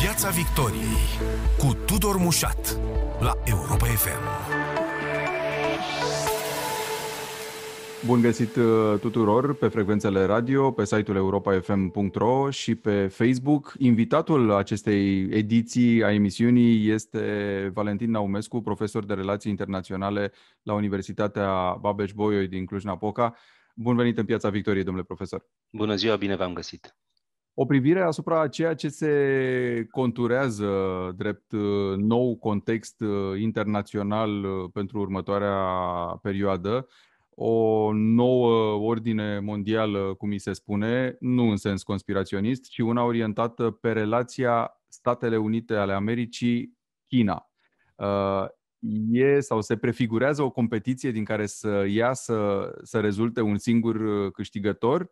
Piața Victoriei cu Tudor Mușat la Europa FM. Bun găsit uh, tuturor pe frecvențele radio, pe site-ul europafm.ro și pe Facebook. Invitatul acestei ediții a emisiunii este Valentin Naumescu, profesor de relații internaționale la Universitatea Babeș-Bolyai din Cluj-Napoca. Bun venit în Piața Victoriei, domnule profesor. Bună ziua, bine v-am găsit. O privire asupra ceea ce se conturează drept uh, nou context uh, internațional uh, pentru următoarea perioadă, o nouă ordine mondială, cum mi se spune, nu în sens conspiraționist, ci una orientată pe relația Statele Unite ale Americii-China. E sau se prefigurează o competiție din care să iasă, să rezulte un singur câștigător,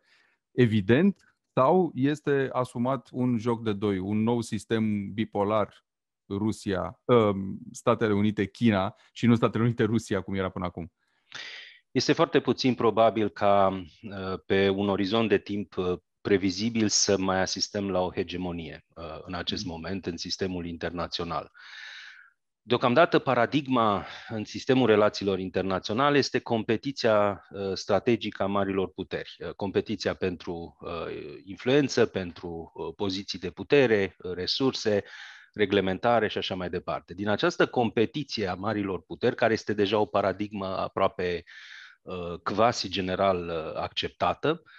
evident, sau este asumat un joc de doi, un nou sistem bipolar Rusia, ă, Statele Unite, China și nu Statele Unite, Rusia, cum era până acum? Este foarte puțin probabil ca ă, pe un orizont de timp ă, previzibil să mai asistăm la o hegemonie în acest mm. moment în sistemul internațional. Deocamdată, paradigma în sistemul relațiilor internaționale este competiția uh, strategică a marilor puteri. Uh, competiția pentru uh, influență, pentru poziții de putere, resurse, reglementare și așa mai departe. Din această competiție a marilor puteri, care este deja o paradigmă aproape quasi general acceptată, Uh,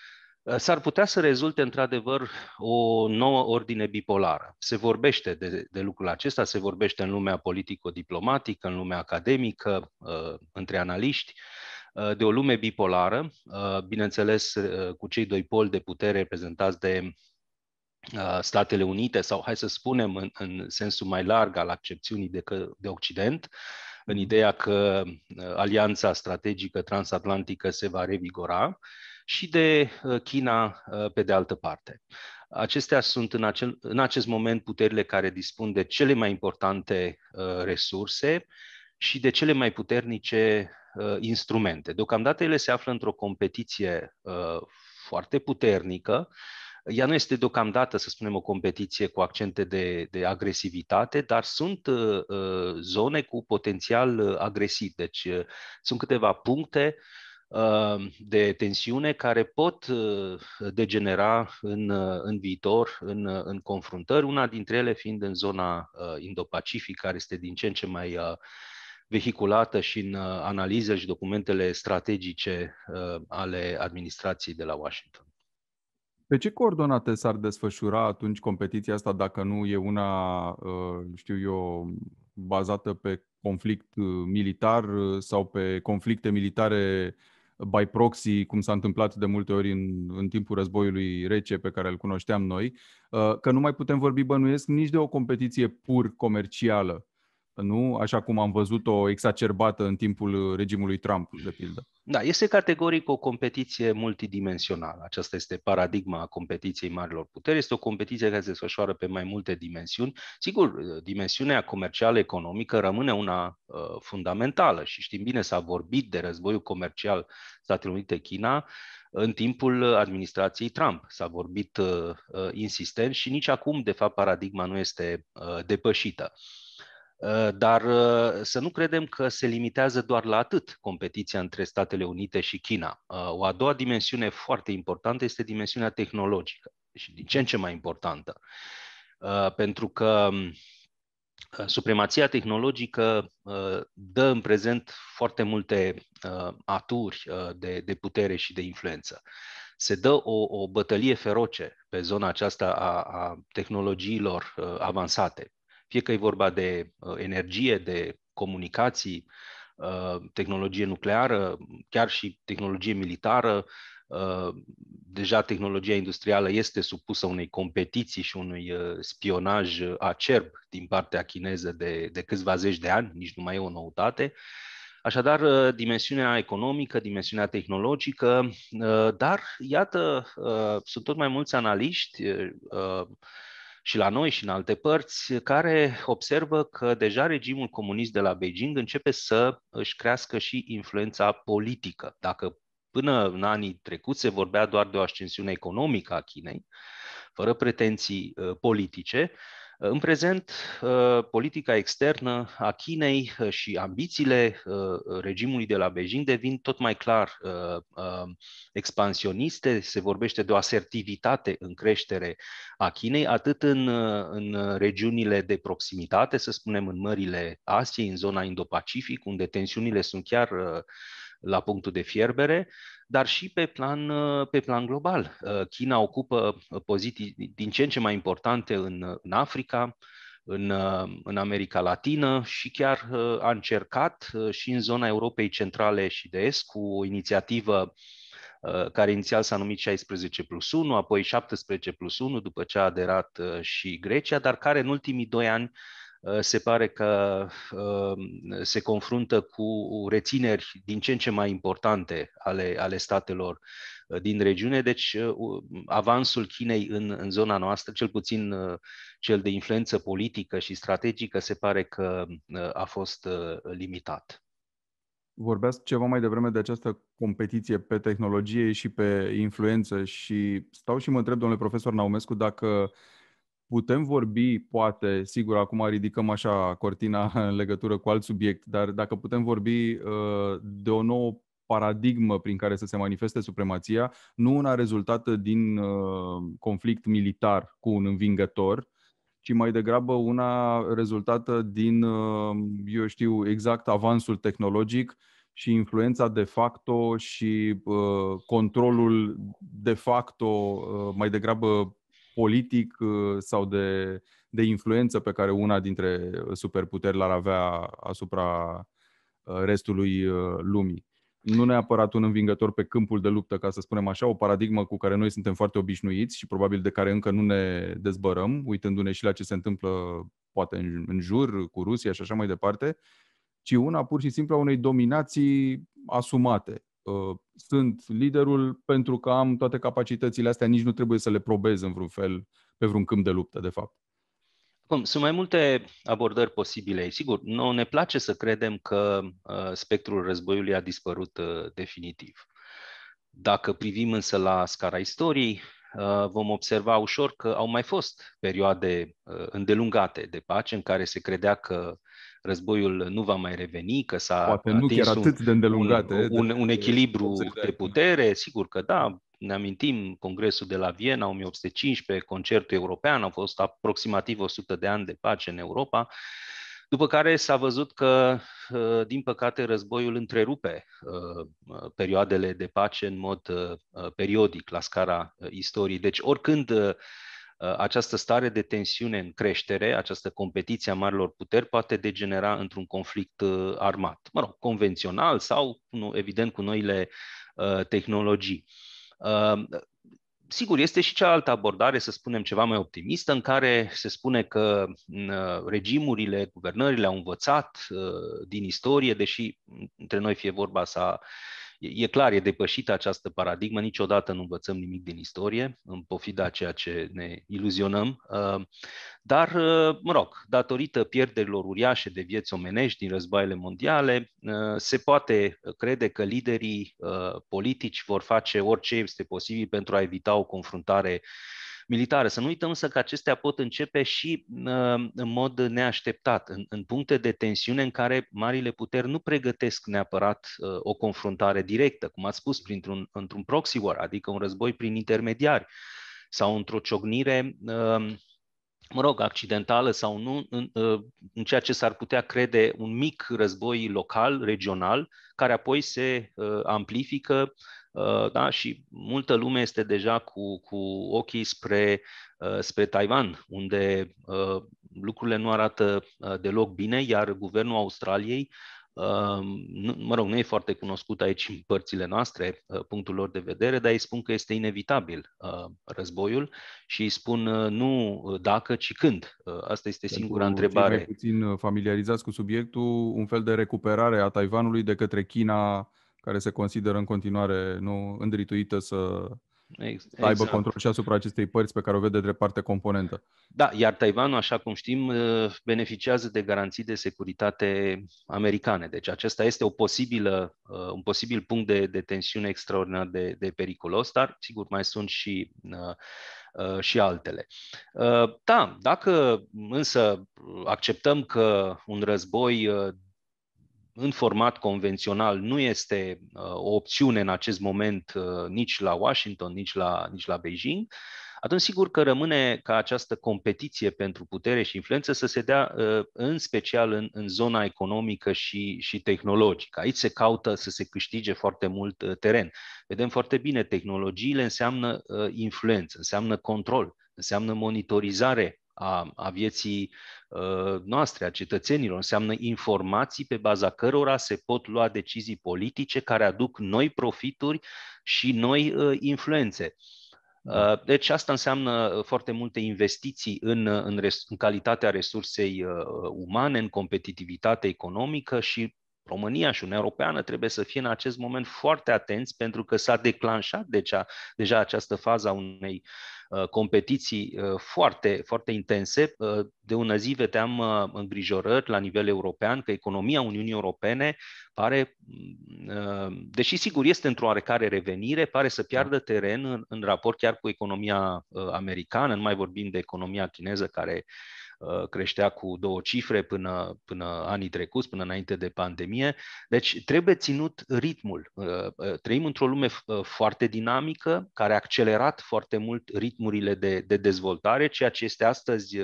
s-ar putea să rezulte într-adevăr o nouă ordine bipolară. Se vorbește de, de lucrul acesta, se vorbește în lumea politico-diplomatică, în lumea academică, uh, între analiști, uh, de o lume bipolară, bineînțeles cu cei doi poli de putere reprezentați de Statele Unite sau, hai să spunem, în, în sensul mai larg al accepțiunii de, că, de Occident, în ideea că alianța strategică transatlantică se va revigora și de uh, China uh, pe de altă parte. Acestea sunt în, acel, în acest moment puterile care dispun de cele mai importante uh, resurse și de cele mai puternice instrumente. Deocamdată ele se află într-o competiție foarte puternică. Ea nu este deocamdată, să spunem, o competiție cu accente de, de agresivitate, dar sunt uh, zone cu potențial agresiv. Deci uh, sunt câteva puncte Uh, de tensiune care pot uh, degenera în, uh, în viitor, în, în confruntări, una dintre ele fiind în zona Indo-Pacific, care este din ce în ce mai vehiculată și în analize și documentele strategice ale administrației de la Washington. Pe ce coordonate s-ar desfășura atunci competiția asta dacă nu e una, știu eu, bazată pe conflict militar sau pe conflicte militare by proxy, cum s-a întâmplat de multe ori în, în timpul războiului rece pe care îl cunoșteam noi, uh, că nu mai putem vorbi bănuiesc nici de o competiție pur comercială, nu? Așa cum am văzut-o exacerbată în timpul regimului Trump, de pildă. Da, este categoric o competiție multidimensională. Aceasta este paradigma a competiției marilor puteri. Este o competiție care se desfășoară pe mai multe dimensiuni. Sigur, dimensiunea comercială economică rămâne una uh, fundamentală și știm bine, s-a vorbit de războiul comercial Statele Unite-China în timpul administrației Trump. S-a vorbit uh, uh, insistent și nici acum, de fapt, paradigma nu este uh, depășită. Uh, dar uh, să nu credem că se limitează doar la atât competiția între Statele Unite și China. Uh, o a doua dimensiune foarte importantă este dimensiunea tehnologică și din ce în ce mai importantă. Pentru că um, supremația tehnologică dă în prezent foarte multe aturi de, de putere și de influență. Se dă o, o bătălie feroce pe zona aceasta a, a tehnologiilor avansate fie că e vorba de uh, energie, de comunicații, uh, tehnologie nucleară, chiar și tehnologie militară, uh, deja tehnologia industrială este supusă unei competiții și unui spionaj acerb din partea chineză de, de câțiva zeci de ani, nici nu mai e o noutate. Așadar, dimensiunea economică, dimensiunea tehnologică, dar, iată, sunt tot mai mulți analiști și la noi și în alte părți, care observă că deja regimul comunist de la Beijing începe să își crească și influența politică. Dacă până în anii trecuți se vorbea doar de o ascensiune economică a Chinei, fără pretenții uh, politice, În prezent, uh, politica externă a Chinei uh, și ambițiile uh, regimului de la Beijing devin tot mai clar expansioniste. Se vorbește de o asertivitate în creștere a Chinei, atât în, în regiunile de proximitate, să spunem în mările Asiei, în zona Indo-Pacific, unde tensiunile sunt chiar la punctul de fierbere, dar și pe plan, uh, pe plan global. Uh, China ocupă uh, poziții din ce în ce mai importante în, în Africa, în, în America Latină și chiar a încercat și în zona Europei Centrale și de Est cu o inițiativă care inițial s-a numit 16 plus 1, apoi 17 plus 1, după ce a aderat și Grecia, dar care în ultimii doi ani Uh, se pare că uh, se confruntă cu rețineri din ce în ce mai importante ale, ale statelor uh, din regiune, deci avansul Chinei în, în zona noastră, cel puțin cel de influență politică și strategică, se pare că a fost limitat. Vorbeați ceva mai devreme de această competiție pe tehnologie și pe influență și stau și mă întreb, domnule profesor Naumescu, dacă uh, putem vorbi, poate, sigur, acum ridicăm așa cortina în legătură cu alt subiect, dar dacă putem vorbi uh, de o nouă paradigmă prin care să se manifeste supremația, nu una rezultată din uh, conflict militar cu un învingător, ci mai degrabă una rezultată din, uh, eu știu, exact avansul tehnologic și influența de facto și uh, controlul de facto uh, mai degrabă politic uh, sau de, de influență pe care una dintre superputeri l-ar avea asupra uh, restului uh, lumii. Nu neapărat un învingător pe câmpul de luptă, ca să spunem așa, o paradigmă cu care noi suntem foarte obișnuiți și probabil de care încă nu ne dezbărăm, uitându-ne și la ce se întâmplă poate în, în jur, cu Rusia și așa mai departe, ci una pur și simplu a unei dominații asumate, Uh, sunt liderul pentru că am toate capacitățile astea, nici nu trebuie să le probez în vreun fel pe vreun câmp de luptă, de fapt. Bun, sunt mai multe abordări posibile. Sigur, nu ne place să credem că uh, spectrul războiului a dispărut uh, definitiv. Dacă privim însă la scara istoriei, uh, vom observa ușor că au mai fost perioade uh, îndelungate de pace în care se credea că războiul nu va mai reveni, că s-a Poate nu chiar atât de îndelungate. Un, un, un echilibru de putere, sigur că da, ne amintim Congresul de la Viena, 1815, concertul european, au fost aproximativ 100 de ani de pace în Europa, după care s-a văzut că, uh, din păcate, războiul întrerupe uh, uh, perioadele de pace în mod periodic la scara istoriei. Deci, oricând Uh, această stare de tensiune în creștere, această competiție a marilor puteri poate degenera într-un conflict uh, armat, mă rog, convențional sau, evident, cu noile uh, tehnologii. Sigur, este și cealaltă abordare, să spunem ceva mai optimistă, în care se spune că regimurile, guvernările au învățat din istorie, deși între noi fie vorba să E clar, e depășită această paradigmă, niciodată nu învățăm nimic din istorie, în pofida ceea ce ne iluzionăm, uh, dar, uh, mă rog, datorită pierderilor uriașe de vieți omenești din războaiele mondiale, uh, se poate crede că liderii politici vor face orice este posibil pentru a evita o confruntare militară. Să nu uităm însă că acestea pot începe și uh, în mod neașteptat, în, în puncte de tensiune în care marile puteri nu pregătesc neapărat uh, o confruntare directă, cum ați spus, printr-un, într-un proxy war, adică un război prin intermediari sau într-o ciocnire uh, mă rog, accidentală sau nu, în, în ceea ce s-ar putea crede un mic război local, regional, care apoi se amplifică Uh, da? și multă lume este deja cu, cu ochii spre, uh, spre Taiwan, unde uh, lucrurile nu arată deloc bine, iar guvernul Australiei mă rog, nu e foarte cunoscut aici în părțile noastre punctul lor de vedere, dar îi spun că este inevitabil războiul și îi spun nu dacă, ci când. Asta este singura Pentru întrebare. Mai puțin familiarizați cu subiectul, un fel de recuperare a Taiwanului de către China care se consideră în continuare nu îndrituită să exact. aibă control și asupra acestei părți pe care o vede drept parte componentă. Da, iar Taiwanul, așa cum știm, uh, beneficiază de garanții de securitate americane. Deci acesta este o posibilă, uh, un posibil punct de, de tensiune extraordinar de, de periculos, dar sigur mai sunt și uh, și altele. Da, dacă însă acceptăm că un război în format convențional nu este o opțiune în acest moment nici la Washington, nici la, nici la Beijing, atunci sigur că rămâne ca această competiție pentru putere și influență să se dea uh, în special în, în zona economică și, și tehnologică. Aici se caută să se câștige foarte mult uh, teren. Vedem foarte bine, tehnologiile înseamnă uh, influență, înseamnă control, înseamnă monitorizare a, a vieții uh, noastre, a cetățenilor. Înseamnă informații pe baza cărora se pot lua decizii politice care aduc noi profituri și noi uh, influențe. Da. Uh, deci asta înseamnă uh, foarte multe investiții în, uh, în, res, în calitatea resursei umane, în competitivitate economică și România și Uniunea Europeană trebuie să fie în acest moment foarte atenți pentru că s-a declanșat deja, deja această fază a unei Uh, competiții uh, foarte, foarte intense. Uh, de ună zi vedeam îngrijorări la nivel european că economia Uniunii Europene pare, deși sigur este într-o oarecare revenire, pare să piardă teren în, în raport chiar cu economia americană, nu mai vorbim de economia chineză care Uh, creștea cu două cifre până, până anii trecuți, până înainte de pandemie. Deci trebuie ținut ritmul. Uh, uh, trăim într-o lume foarte dinamică, care a accelerat foarte mult ritmurile de, de dezvoltare, ceea ce este astăzi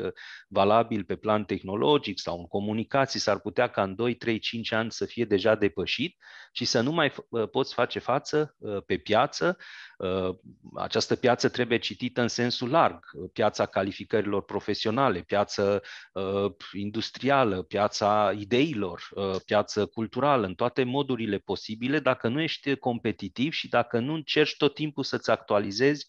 valabil pe plan tehnologic sau în comunicații, s-ar putea ca în 2, 3, 5 ani să fie deja depășit și să nu mai poți face față pe piață Uh, această piață trebuie citită în sensul larg, piața calificărilor profesionale, piață uh, industrială, piața ideilor, uh, piață culturală, în toate modurile posibile, dacă nu ești competitiv și dacă nu încerci tot timpul să-ți actualizezi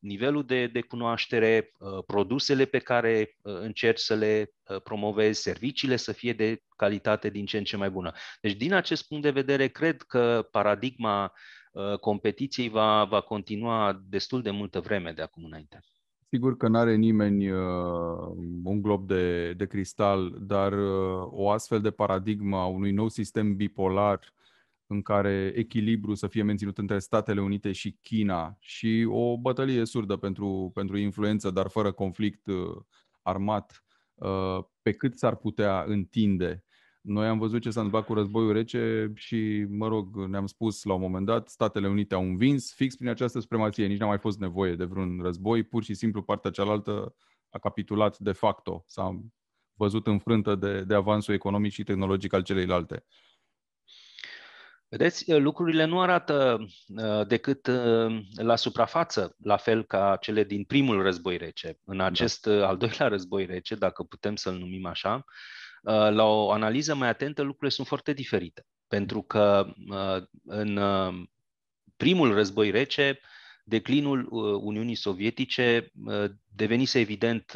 nivelul de, de cunoaștere, produsele pe care încerci să le promovezi, serviciile să fie de calitate din ce în ce mai bună. Deci, din acest punct de vedere, cred că paradigma Uh, competiției va, va continua destul de multă vreme de acum înainte. Sigur că nu are nimeni uh, un glob de, de cristal, dar uh, o astfel de paradigmă a unui nou sistem bipolar în care echilibru să fie menținut între Statele Unite și China și o bătălie surdă pentru, pentru influență, dar fără conflict uh, armat, uh, pe cât s-ar putea întinde noi am văzut ce s-a întâmplat cu războiul rece și, mă rog, ne-am spus la un moment dat, Statele Unite au învins fix prin această supremație. Nici n-a mai fost nevoie de vreun război, pur și simplu partea cealaltă a capitulat de facto. S-a văzut înfrântă de, de avansul economic și tehnologic al celeilalte. Vedeți, lucrurile nu arată uh, decât uh, la suprafață, la fel ca cele din primul război rece. În da. acest da. al doilea război rece, dacă putem să-l numim așa, Uh, la o analiză mai atentă, lucrurile sunt foarte diferite. Pentru că uh, în uh, primul război rece, declinul Uniunii Sovietice devenise evident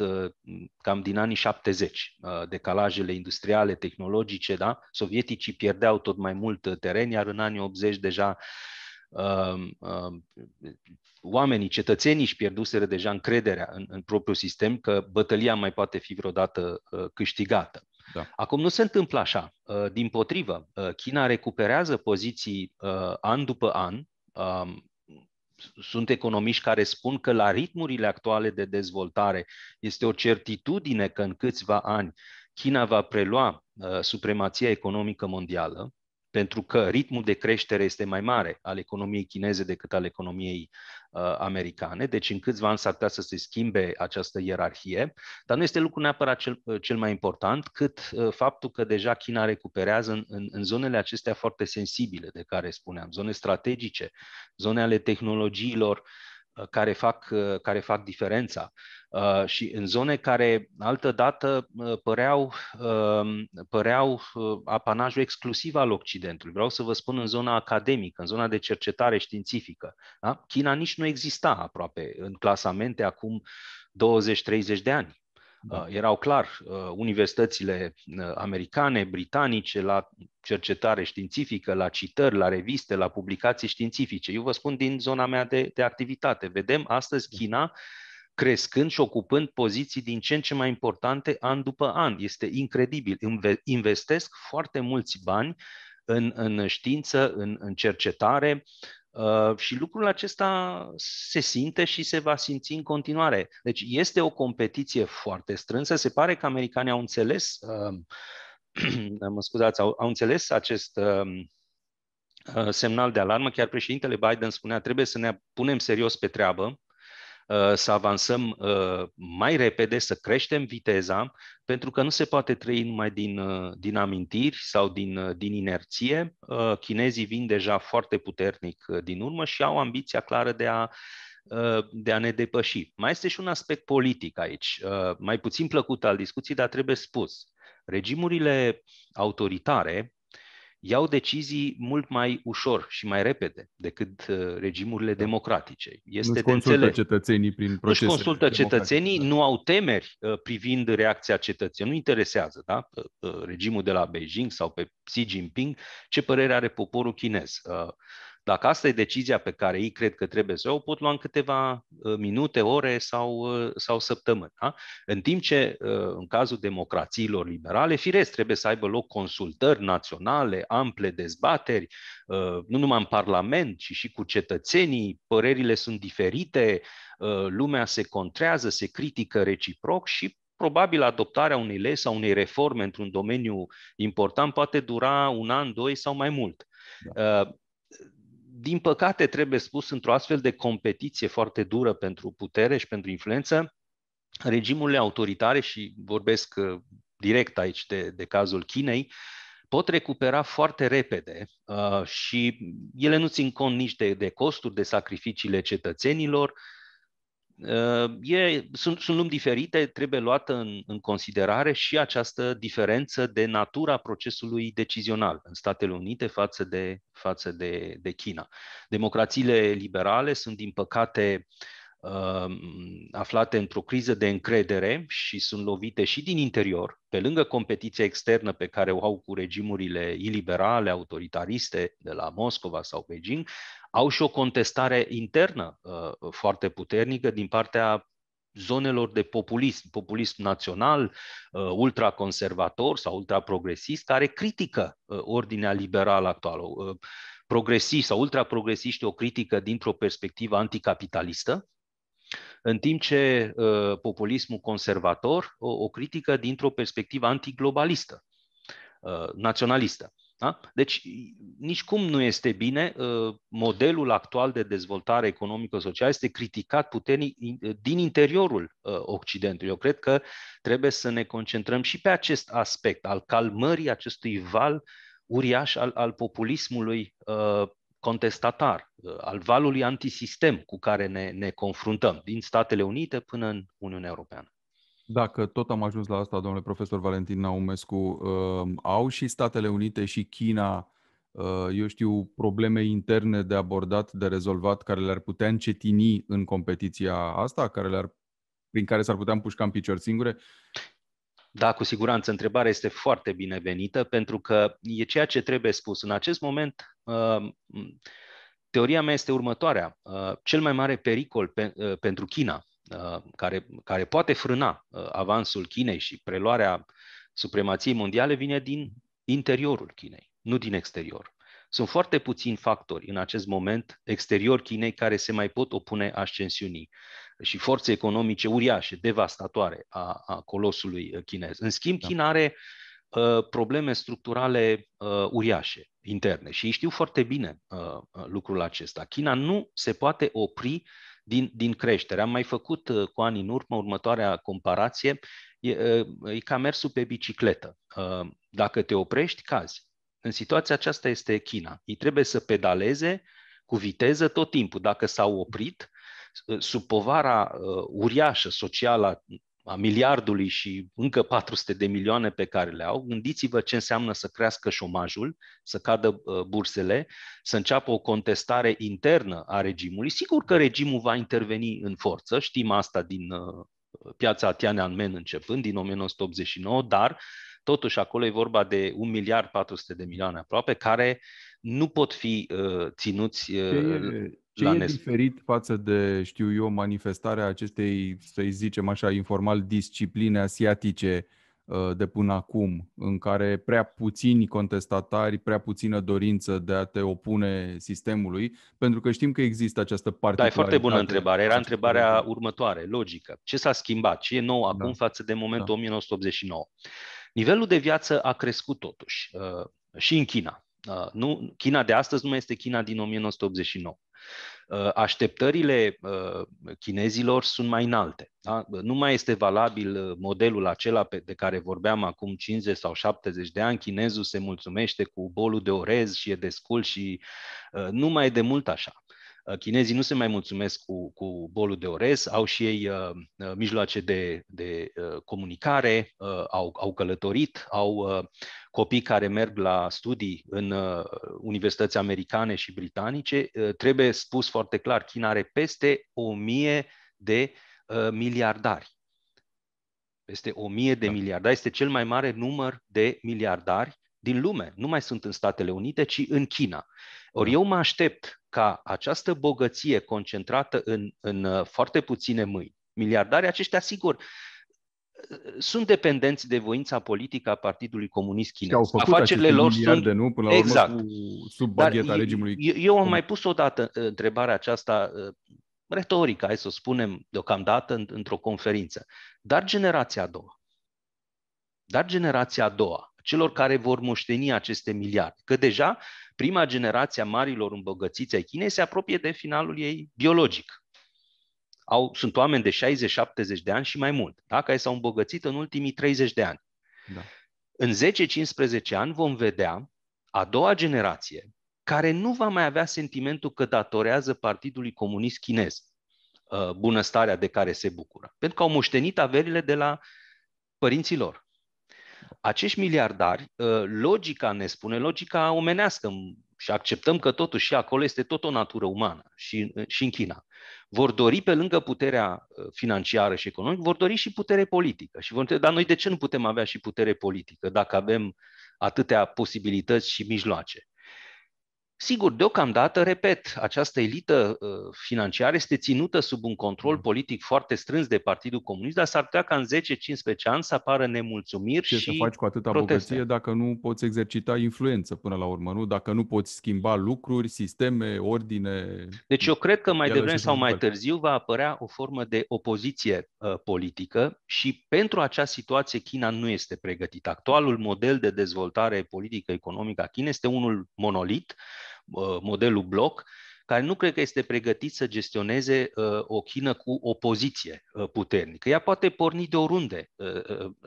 cam din anii 70. Decalajele industriale, tehnologice, da? Sovieticii pierdeau tot mai mult teren, iar în anii 80 deja oamenii, cetățenii își pierduseră deja încrederea în, în propriul sistem că bătălia mai poate fi vreodată câștigată. Da. Acum nu se întâmplă așa. Uh, din potrivă, uh, China recuperează poziții uh, an după an. Um, sunt economiști care spun că la ritmurile actuale de dezvoltare este o certitudine că în câțiva ani China va prelua supremația economică mondială pentru că ritmul de creștere este mai mare al economiei chineze decât al economiei uh, americane, deci în câțiva ani s-ar putea să se schimbe această ierarhie, dar nu este lucru neapărat cel, uh, cel mai important, cât uh, faptul că deja China recuperează în, în, în zonele acestea foarte sensibile de care spuneam, zone strategice, zone ale tehnologiilor, uh, Uh, care fac, uh, care fac diferența. Uh, și în zone care altă dată păreau, um, păreau apanajul exclusiv al Occidentului. Vreau să vă spun în zona academică, în zona de cercetare științifică. Da? China nici nu exista aproape în clasamente acum 20-30 de ani. Da. Uh, erau clar uh, universitățile uh, americane, britanice, la cercetare științifică, la citări, la reviste, la publicații științifice. Eu vă spun din zona mea de, de activitate. Vedem astăzi da. China crescând și ocupând poziții din ce în ce mai importante an după an. Este incredibil. Investesc foarte mulți bani în, în știință, în, în cercetare, Uh, și lucrul acesta se simte și se va simți în continuare. Deci este o competiție foarte strânsă. Se pare că americanii au înțeles, uh, mă scuzați, au, au înțeles acest uh, uh, semnal de alarmă. Chiar președintele Biden spunea, trebuie să ne punem serios pe treabă Uh, să avansăm uh, mai repede, să creștem viteza, pentru că nu se poate trăi numai din, uh, din amintiri sau din, din inerție. Chinezii vin deja foarte puternic din urmă și au ambiția clară de a de a ne depăși. Mai este și un aspect politic aici, mai puțin plăcut al discuției, dar trebuie spus. Regimurile autoritare iau decizii mult mai ușor și mai repede decât uh, regimurile da. democratice. Este nu consultă înțeles. cetățenii prin procese. Nu consultă cetățenii, da. nu au temeri uh, privind reacția cetățenilor. Nu interesează da? Uh, regimul de la Beijing sau pe Xi Jinping ce părere are poporul chinez. Dacă asta e decizia pe care ei cred că trebuie să o pot lua în câteva uh, minute, ore sau, uh, sau săptămâni. Da? În timp ce, uh, în cazul democrațiilor liberale, firesc, trebuie să aibă loc consultări naționale, ample dezbateri, nu numai în Parlament, ci și cu cetățenii, părerile sunt diferite, lumea se contrează, se critică reciproc și probabil adoptarea unei legi sau unei reforme într-un domeniu important poate dura un an, doi sau mai mult. Da din păcate, trebuie spus, într-o astfel de competiție foarte dură pentru putere și pentru influență, regimurile autoritare, și vorbesc uh, direct aici de, de cazul Chinei, pot recupera foarte repede uh, și ele nu țin cont nici de, de costuri, de sacrificiile cetățenilor, Uh, e, sunt, sunt lumi diferite, trebuie luată în, în considerare și această diferență de natura procesului decizional în Statele Unite față de, față de, de China. Democrațiile liberale sunt, din păcate, uh, aflate într-o criză de încredere și sunt lovite și din interior, pe lângă competiția externă pe care o au cu regimurile iliberale, autoritariste de la Moscova sau Beijing, au și o contestare internă uh, foarte puternică din partea zonelor de populism, populism național, uh, ultraconservator sau ultraprogresist, care critică uh, ordinea liberală actuală. Uh, progresiști sau ultraprogresiști o critică dintr-o perspectivă anticapitalistă, în timp ce uh, populismul conservator o, o critică dintr-o perspectivă antiglobalistă, uh, naționalistă. Da? Deci, nici cum nu este bine, uh, modelul actual de dezvoltare economică-socială este criticat puternic din interiorul uh, Occidentului. Eu cred că trebuie să ne concentrăm și pe acest aspect al calmării acestui val uriaș al, al populismului uh, contestatar, al valului antisistem cu care ne, ne confruntăm, din Statele Unite până în Uniunea Europeană. Dacă tot am ajuns la asta, domnule profesor Valentin Naumescu, uh, au și Statele Unite și China, uh, eu știu, probleme interne de abordat, de rezolvat, care le-ar putea încetini în competiția asta, care le-ar, prin care s-ar putea împușca în picior singure? Da, cu siguranță. Întrebarea este foarte binevenită pentru că e ceea ce trebuie spus. În acest moment, uh, teoria mea este următoarea. Cel mai mare pericol pentru China Uh, care, care poate frâna uh, avansul Chinei și preluarea supremației mondiale vine din interiorul Chinei, nu din exterior. Sunt foarte puțini factori în acest moment exterior Chinei care se mai pot opune ascensiunii și forțe economice uriașe, devastatoare a, a colosului chinez. În schimb, da. China are uh, probleme structurale uh, uriașe, interne și ei știu foarte bine uh, lucrul acesta. China nu se poate opri din, din creștere. Am mai făcut uh, cu ani în urmă următoarea comparație, e, uh, e ca mersul pe bicicletă. Uh, dacă te oprești, cazi. În situația aceasta este China. Ei trebuie să pedaleze cu viteză tot timpul. Dacă s-au oprit, sub povara uriașă socială a miliardului și încă 400 de milioane pe care le au, gândiți-vă ce înseamnă să crească șomajul, să cadă uh, bursele, să înceapă o contestare internă a regimului. Sigur că regimul va interveni în forță, știm asta din uh, piața Tiananmen începând, din 1989, dar totuși acolo e vorba de 1 miliard 400 de milioane aproape, care nu pot fi uh, ținuți uh, ce e diferit față de, știu eu, manifestarea acestei, să-i zicem așa, informal, discipline asiatice uh, de până acum, în care prea puțini contestatari, prea puțină dorință de a te opune sistemului, pentru că știm că există această parte. Da, e foarte bună întrebare. Era întrebarea următoare, logică. Ce s-a schimbat? Ce e nou da. acum față de momentul da. 1989? Nivelul de viață a crescut totuși uh, și în China. Uh, nu, China de astăzi nu mai este China din 1989. Uh, așteptările uh, chinezilor sunt mai înalte. Da? Nu mai este valabil uh, modelul acela de care vorbeam acum 50 sau 70 de ani. Chinezul se mulțumește cu bolul de orez și e descul și nu mai e de mult așa. Chinezii nu se mai mulțumesc cu, cu bolul de orez, au și ei uh, mijloace de, de uh, comunicare, uh, au, au călătorit, au uh, copii care merg la studii în uh, universități americane și britanice, uh, trebuie spus foarte clar, China are peste o mie de uh, miliardari. Peste o mie de da. miliardari. Este cel mai mare număr de miliardari din lume. Nu mai sunt în Statele Unite, ci în China. Ori da. eu mă aștept ca această bogăție concentrată în, în foarte puține mâini, miliardari aceștia, sigur, sunt dependenți de voința politică a Partidului Comunist Chinez. au făcut Afacerile lor sunt nu? Până la exact. urmă, cu, sub bagheta regimului. Eu, eu am mai pus odată uh, întrebarea aceasta uh, retorică, hai să o spunem deocamdată într-o conferință. Dar generația a doua, dar generația a doua, celor care vor moșteni aceste miliarde, că deja prima generație a marilor îmbogățiți ai Chinei se apropie de finalul ei biologic au, sunt oameni de 60-70 de ani și mai mult, da? care s-au îmbogățit în ultimii 30 de ani. Da. În 10-15 ani vom vedea a doua generație care nu va mai avea sentimentul că datorează Partidului Comunist Chinez uh, bunăstarea de care se bucură, pentru că au moștenit averile de la părinții lor. Acești miliardari, uh, logica ne spune, logica omenească, și acceptăm că totuși și acolo este tot o natură umană, și, și în China vor dori pe lângă puterea uh, financiară și economică, vor dori și putere politică. Și vor întreba, dar noi de ce nu putem avea și putere politică dacă avem atâtea posibilități și mijloace? Sigur, deocamdată, repet, această elită uh, financiară este ținută sub un control mm. politic foarte strâns de Partidul Comunist, dar s-ar putea ca în 10-15 ani să apară nemulțumiri Ce și să faci cu atâta proteste. bogăție dacă nu poți exercita influență până la urmă, nu? Dacă nu poți schimba lucruri, sisteme, ordine... Deci eu cred că mai devreme sau mai târziu va apărea o formă de opoziție uh, politică și pentru acea situație China nu este pregătită. Actualul model de dezvoltare politică economică a Chinei este unul monolit, Uh, modelul bloc, care nu cred că este pregătit să gestioneze uh, o Chină cu opoziție uh, puternică. Ea poate porni de oriunde.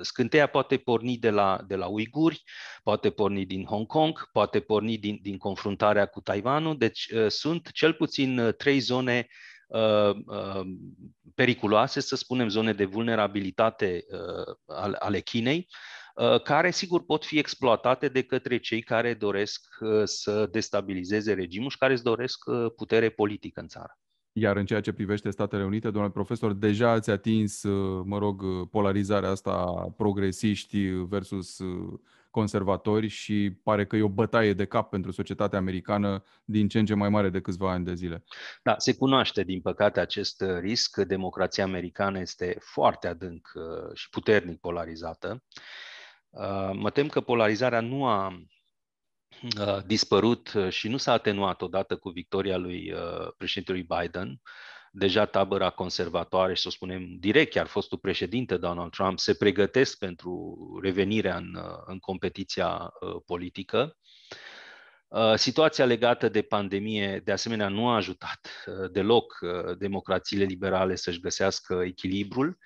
Scânteia poate porni de la, de la uiguri, poate porni din Hong Kong, poate porni din, din confruntarea cu Taiwanul. Deci sunt cel puțin trei zone periculoase, să spunem, zone de vulnerabilitate ale Chinei, Uh, care sigur pot fi exploatate de către cei care doresc uh, să destabilizeze regimul și care îți doresc uh, putere politică în țară. Iar în ceea ce privește Statele Unite, domnule profesor, deja ați atins, mă rog, polarizarea asta progresiști versus conservatori și pare că e o bătaie de cap pentru societatea americană din ce în ce mai mare de câțiva ani de zile. Da, se cunoaște din păcate acest risc. Democrația americană este foarte adânc și puternic polarizată Uh, mă tem că polarizarea nu a uh, dispărut și nu s-a atenuat odată cu victoria lui uh, președintelui Biden. Deja tabăra conservatoare, și să o spunem direct, chiar fostul președinte Donald Trump, se pregătesc pentru revenirea în, în competiția politică. Situația legată de pandemie, de asemenea, nu a ajutat deloc democrațiile liberale să-și găsească echilibrul Uh,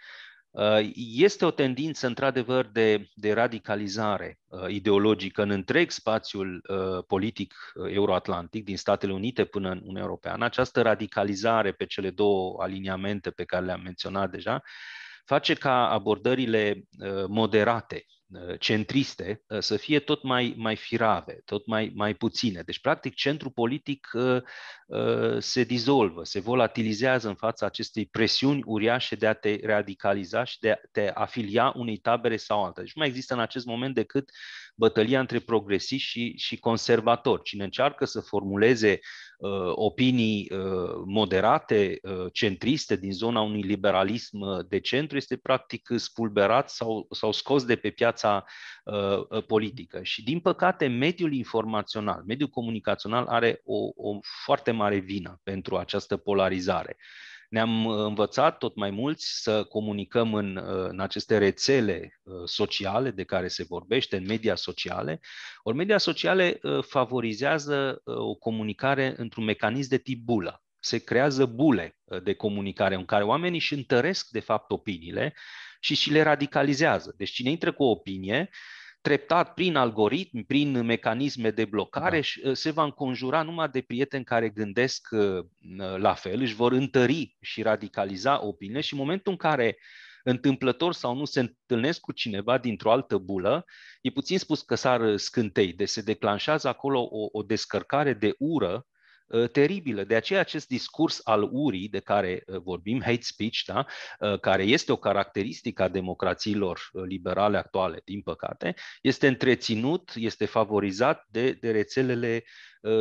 este o tendință, într-adevăr, de, de radicalizare uh, ideologică în întreg spațiul uh, politic euroatlantic, din Statele Unite până în Uniunea Europeană. Această radicalizare pe cele două aliniamente pe care le-am menționat deja face ca abordările moderate Uh, centriste uh, să fie tot mai, mai firave, tot mai, mai puține. Deci, practic, centrul politic uh, se dizolvă, se volatilizează în fața acestei presiuni uriașe de a te radicaliza și de a te afilia unei tabere sau alta. Deci nu mai există în acest moment decât bătălia între progresiști și, și conservatori. Cine încearcă să formuleze uh, opinii uh, moderate, uh, centriste, din zona unui liberalism uh, de centru, este practic spulberat sau, sau scos de pe piața uh, uh, politică. Și, din păcate, mediul informațional, mediul comunicațional are o, o foarte mare vină pentru această polarizare. Ne-am uh, învățat tot mai mulți să comunicăm în, uh, în aceste rețele uh, sociale de care se vorbește, în media sociale. Ori media sociale favorizează o comunicare într-un mecanism de tip bulă. Se creează bule de comunicare în care oamenii își întăresc, de fapt, opiniile și și le radicalizează. Deci cine intră cu o opinie, treptat, prin algoritmi, prin mecanisme de blocare, da. Uh, se va înconjura numai de prieteni care gândesc uh, la fel, își vor întări și radicaliza opiniile și în momentul în care întâmplător sau nu se întâlnesc cu cineva dintr-o altă bulă, e puțin spus că s-ar scântei, de se declanșează acolo o, o descărcare de ură Uh, teribilă. De aceea acest discurs al urii de care uh, vorbim, hate speech, da, uh, care este o caracteristică a democrațiilor liberale actuale, din păcate, este întreținut, este favorizat de, de rețelele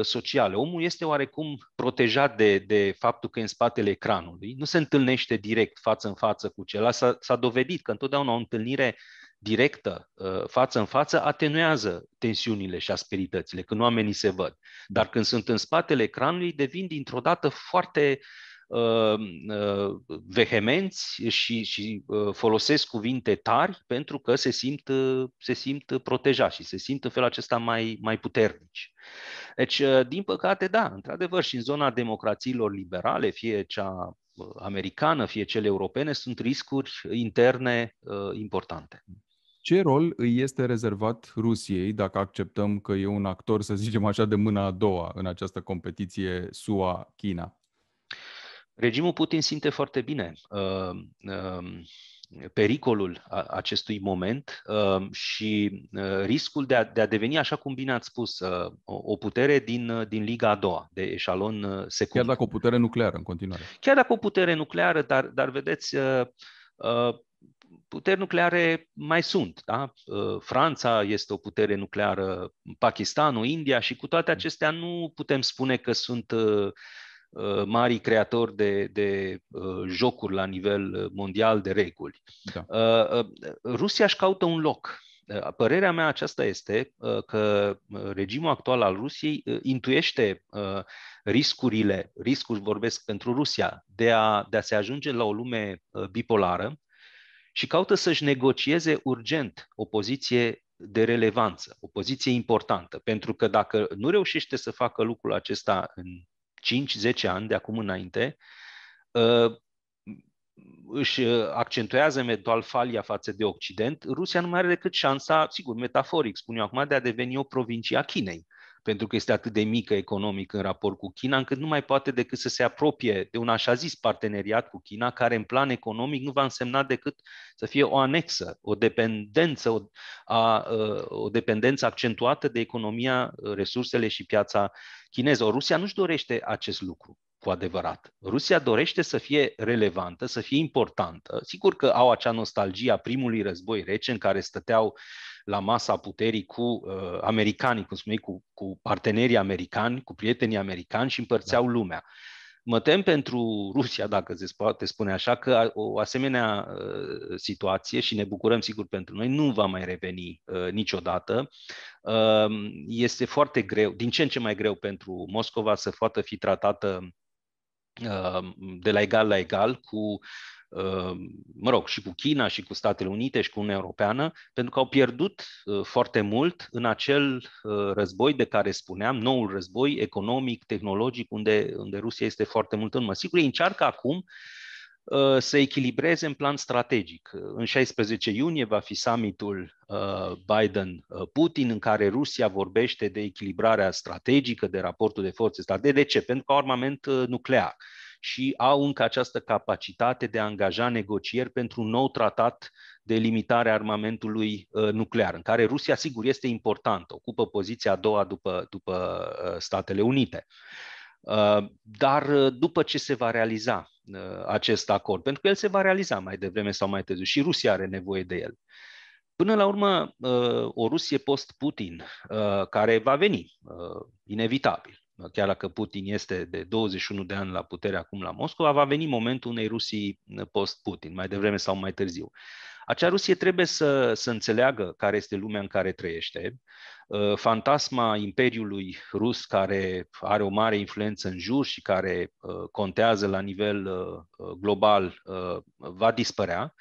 sociale. Omul este oarecum protejat de, de faptul că e în spatele ecranului, nu se întâlnește direct față în față cu celălalt. S-a, s-a dovedit că întotdeauna o întâlnire directă, uh, față în față, atenuează tensiunile și asperitățile, când oamenii se văd. Dar când sunt în spatele ecranului, devin dintr-o dată foarte uh, uh, vehemenți și, și uh, folosesc cuvinte tari pentru că se simt, uh, se simt protejați și se simt în felul acesta mai, mai puternici. Deci, uh, din păcate, da, într-adevăr, și în zona democrațiilor liberale, fie cea americană, fie cele europene, sunt riscuri interne uh, importante. Ce rol îi este rezervat Rusiei dacă acceptăm că e un actor, să zicem așa, de mâna a doua în această competiție SUA-China? Regimul Putin simte foarte bine uh, uh, pericolul acestui moment uh, și uh, riscul de a, de a deveni, așa cum bine ați spus, uh, o, o putere din, uh, din Liga a doua, de eșalon uh, secund. Chiar dacă o putere nucleară în continuare. Chiar dacă o putere nucleară, dar, dar vedeți, uh, uh, puteri nucleare mai sunt. Da? Uh, Franța este o putere nucleară, Pakistanul, India și cu toate acestea nu putem spune că sunt uh, uh, mari creatori de, de jocuri la nivel mondial de reguli. Da. Rusia își caută un loc. Părerea mea aceasta este că regimul actual al Rusiei intuiește riscurile, riscuri vorbesc pentru Rusia, de a, de a se ajunge la o lume bipolară, și caută să-și negocieze urgent o poziție de relevanță, o poziție importantă. Pentru că dacă nu reușește să facă lucrul acesta în 5-10 ani de acum înainte, ă, își accentuează eventual falia față de Occident, Rusia nu mai are decât șansa, sigur, metaforic spun eu acum, de a deveni o provincie a Chinei pentru că este atât de mică economic în raport cu China, încât nu mai poate decât să se apropie de un așa zis parteneriat cu China, care în plan economic nu va însemna decât să fie o anexă, o dependență, o, a, o dependență accentuată de economia, resursele și piața chineză. O, Rusia nu-și dorește acest lucru cu adevărat. Rusia dorește să fie relevantă, să fie importantă. Sigur că au acea nostalgie a primului război rece în care stăteau la masa puterii cu uh, americanii, cum spuneai, cu, cu partenerii americani, cu prietenii americani și împărțeau da. lumea. Mă tem pentru Rusia, dacă se poate spune așa, că o asemenea uh, situație, și ne bucurăm sigur pentru noi, nu va mai reveni uh, niciodată. Uh, este foarte greu, din ce în ce mai greu pentru Moscova să poată fi tratată uh, de la egal la egal cu Uh, mă rog, și cu China, și cu Statele Unite, și cu Uniunea Europeană, pentru că au pierdut uh, foarte mult în acel uh, război de care spuneam, noul război economic, tehnologic, unde, unde Rusia este foarte mult în urmă. Sigur, ei încearcă acum să echilibreze în plan strategic. În 16 iunie va fi summitul Biden-Putin, în care Rusia vorbește de echilibrarea strategică, de raportul de forțe state. De ce? Pentru că au armament nuclear și au încă această capacitate de a angaja negocieri pentru un nou tratat de limitare a armamentului uh, nuclear, în care Rusia, sigur, este importantă, ocupă poziția a doua după, după uh, Statele Unite. Uh, dar după ce se va realiza acest acord, pentru că el se va realiza mai devreme sau mai târziu și Rusia are nevoie de el, Până la urmă, o Rusie post-Putin, care va veni, inevitabil, chiar dacă Putin este de 21 de ani la putere acum la Moscova, va veni momentul unei Rusii post-Putin, mai devreme sau mai târziu. Acea Rusie trebuie să, să înțeleagă care este lumea în care trăiește. Uh, fantasma Imperiului Rus, care are o mare influență în jur și care uh, contează la nivel uh, global, va dispărea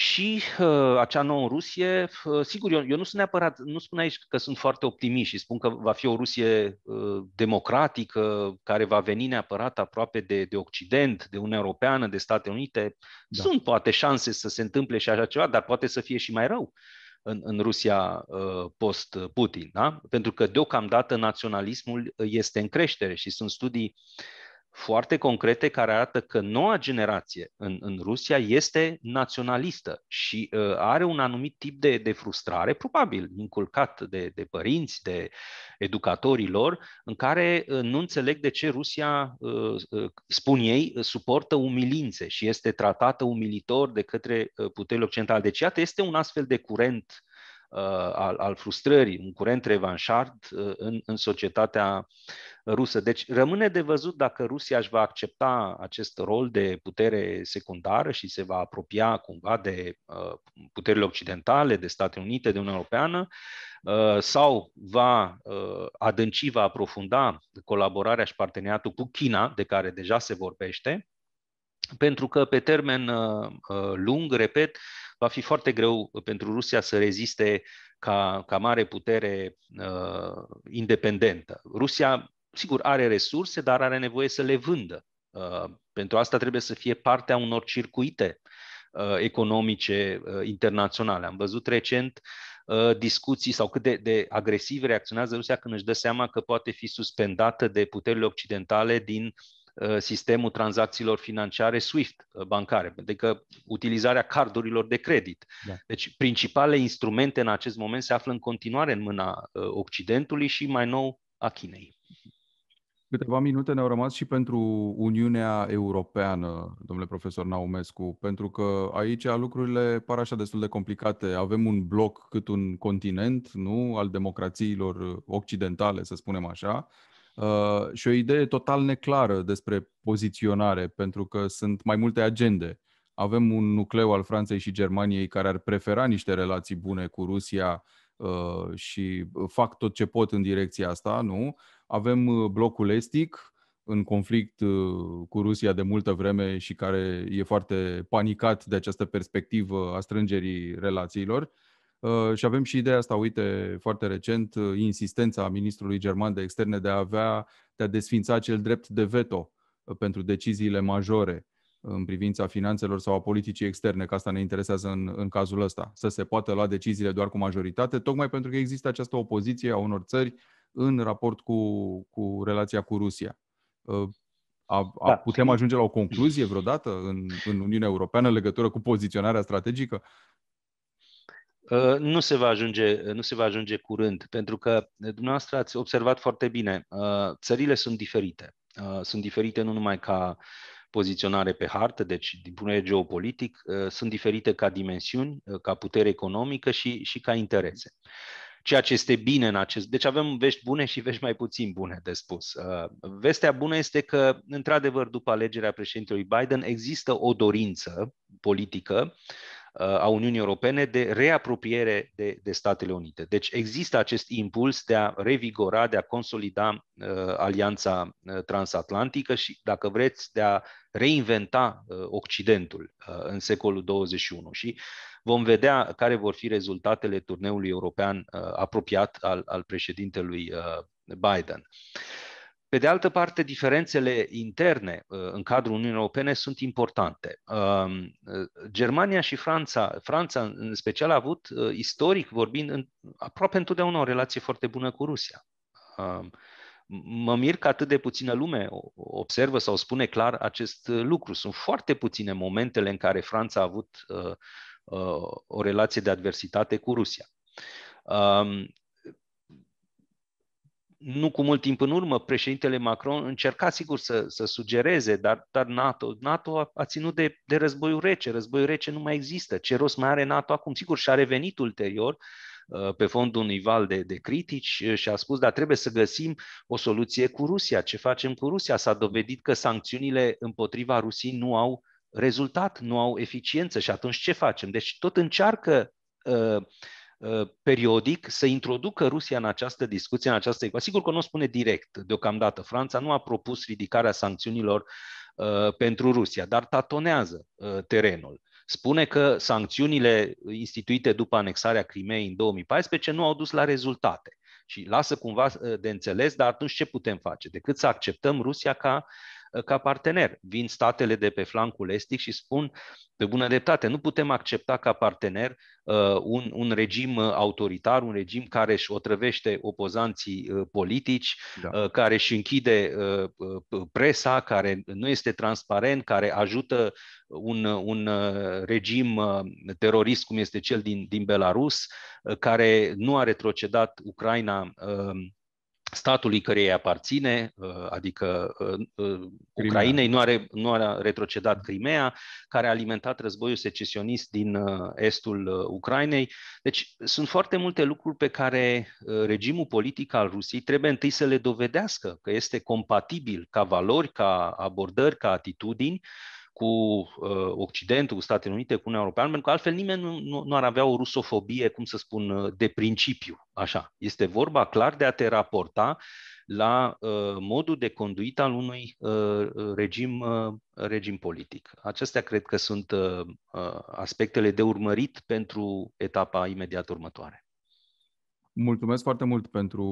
și uh, acea nouă Rusie, uh, sigur, eu, eu nu sunt neapărat, nu spun aici că sunt foarte optimist și spun că va fi o Rusie uh, democratică, care va veni neapărat aproape de, de Occident, de Uniunea Europeană, de Statele Unite. Da. Sunt poate șanse să se întâmple și așa ceva, dar poate să fie și mai rău în, în Rusia uh, post-Putin, da? pentru că deocamdată naționalismul este în creștere și sunt studii uh, foarte concrete care arată că noua generație în, în Rusia este naționalistă și uh, are un anumit tip de, de frustrare, probabil inculcat de, de părinți, de educatorii lor, în care uh, nu înțeleg de ce Rusia, uh, uh, spun ei, suportă umilințe și este tratată umilitor de către uh, puterile occidentale. Deci, iată, este un astfel de curent uh, al, al frustrării, un curent revanșard uh, în, în societatea rusă. Deci rămâne de văzut dacă Rusia își va accepta acest rol de putere secundară și se va apropia cumva de uh, puterile occidentale, de Statele Unite, de Uniunea Europeană, uh, sau va uh, adânci, va aprofunda colaborarea și parteneriatul cu China, de care deja se vorbește, pentru că pe termen lung, repet, va fi foarte greu pentru Rusia să reziste ca, ca mare putere uh, independentă. Rusia sigur, are resurse, dar are nevoie să le vândă. Uh, pentru asta trebuie să fie partea unor circuite uh, economice uh, internaționale. Am văzut recent discuții sau cât de, de agresiv reacționează Rusia când își dă seama că poate fi suspendată de puterile occidentale din sistemul tranzacțiilor financiare SWIFT bancare, adică utilizarea cardurilor de credit. Da. Deci principalele instrumente în acest moment se află în continuare în mâna Occidentului și mai nou a Chinei. Câteva minute ne-au rămas și pentru Uniunea Europeană, domnule profesor Naumescu, pentru că aici lucrurile par așa destul de complicate. Avem un bloc cât un continent, nu, al democrațiilor occidentale, să spunem așa, uh, și o idee total neclară despre poziționare, pentru că sunt mai multe agende. Avem un nucleu al Franței și Germaniei care ar prefera niște relații bune cu Rusia uh, și fac tot ce pot în direcția asta, nu? Avem uh, blocul estic în conflict uh, cu Rusia de multă vreme și care e foarte panicat de această perspectivă a strângerii relațiilor. Uh, și avem și ideea asta, uite, foarte recent, insistența ministrului german de externe de a avea, de a desfința acel drept de veto pentru deciziile majore în privința finanțelor sau a politicii externe, că asta ne interesează în, în cazul ăsta, să se poată lua deciziile doar cu majoritate, tocmai pentru că există această opoziție a unor țări în raport cu, cu relația cu Rusia. Uh, a, a, da. Putem ajunge la o concluzie vreodată în, în Uniunea Europeană în legătură cu poziționarea strategică? Uh, nu se va ajunge, nu se va ajunge curând, pentru că dumneavoastră ați observat foarte bine, uh, țările sunt diferite. Sunt diferite nu numai ca poziționare pe hartă, deci din punct de vedere geopolitic, sunt diferite ca dimensiuni, ca putere economică și, și ca interese ceea ce este bine în acest. Deci avem vești bune și vești mai puțin bune de spus. Uh, vestea bună este că, într-adevăr, după alegerea președintelui Biden, există o dorință politică uh, a Uniunii Europene de reapropiere de, de Statele Unite. Deci există acest impuls de a revigora, de a consolida uh, alianța uh, transatlantică și, dacă vreți, de a reinventa uh, Occidentul uh, în secolul 21. Și Vom vedea care vor fi rezultatele turneului european uh, apropiat al, al președintelui uh, Biden. Pe de altă parte, diferențele interne uh, în cadrul Uniunii Europene sunt importante. Um, Germania și Franța, Franța în special a avut, istoric vorbind, aproape întotdeauna o relație foarte bună cu Rusia. Um, mă mir că atât de puțină lume observă sau spune clar acest lucru. Sunt foarte puține momentele în care Franța a avut o relație de adversitate cu Rusia. Um, nu cu mult timp în urmă, președintele Macron încerca sigur să, să sugereze, dar, dar NATO, NATO a, a ținut de, de războiul rece. Războiul rece nu mai există. Ce rost mai are NATO acum? Sigur, și-a revenit ulterior uh, pe fondul unui val de, de critici uh, și a spus, dar trebuie să găsim o soluție cu Rusia. Ce facem cu Rusia? S-a dovedit că sancțiunile împotriva Rusiei nu au rezultat, nu au eficiență și atunci ce facem? Deci tot încearcă uh, Uh, periodic să introducă Rusia în această discuție, în această ecuație. Sigur că nu o spune direct deocamdată. Franța nu a propus ridicarea sancțiunilor uh, pentru Rusia, dar tatonează uh, terenul. Spune că sancțiunile instituite după anexarea Crimeei în 2014 nu au dus la rezultate și lasă cumva uh, de înțeles, dar atunci ce putem face? Decât să acceptăm Rusia ca Uh, ca partener. Vin statele de pe flancul estic și spun pe bună dreptate, nu putem accepta ca partener uh, un, un regim uh, autoritar, un regim care își otrăvește opozanții uh, politici, da. uh, care își închide uh, uh, presa, care nu este transparent, care ajută un, un regim uh, terorist cum este cel din, din Belarus, uh, care nu a retrocedat Ucraina uh, statului căreia aparține, uh, adică uh, uh, Ucrainei, nu, are, nu a retrocedat Crimea, care a alimentat războiul secesionist din estul Ucrainei. Deci sunt foarte multe lucruri pe care regimul politic al Rusiei trebuie întâi să le dovedească că este compatibil ca valori, ca abordări, ca atitudini cu uh, Occidentul, cu Statele Unite, cu Uniunea Europeană, pentru că altfel nimeni nu, nu, nu ar avea o rusofobie, cum să spun, uh, de principiu. Așa. Este vorba clar de a te raporta la uh, modul de conduit al unui uh, regim, uh, regim politic. Acestea cred că sunt uh, uh aspectele de urmărit pentru etapa imediat următoare. Mulțumesc foarte mult pentru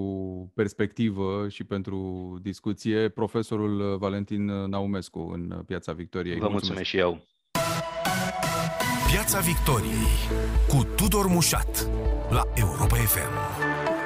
perspectivă și pentru discuție, profesorul Valentin Naumescu în Piața Victoriei. Vă mulțumesc, mulțumesc și eu. Piața Victoriei cu Tudor Mușat la Europa FM.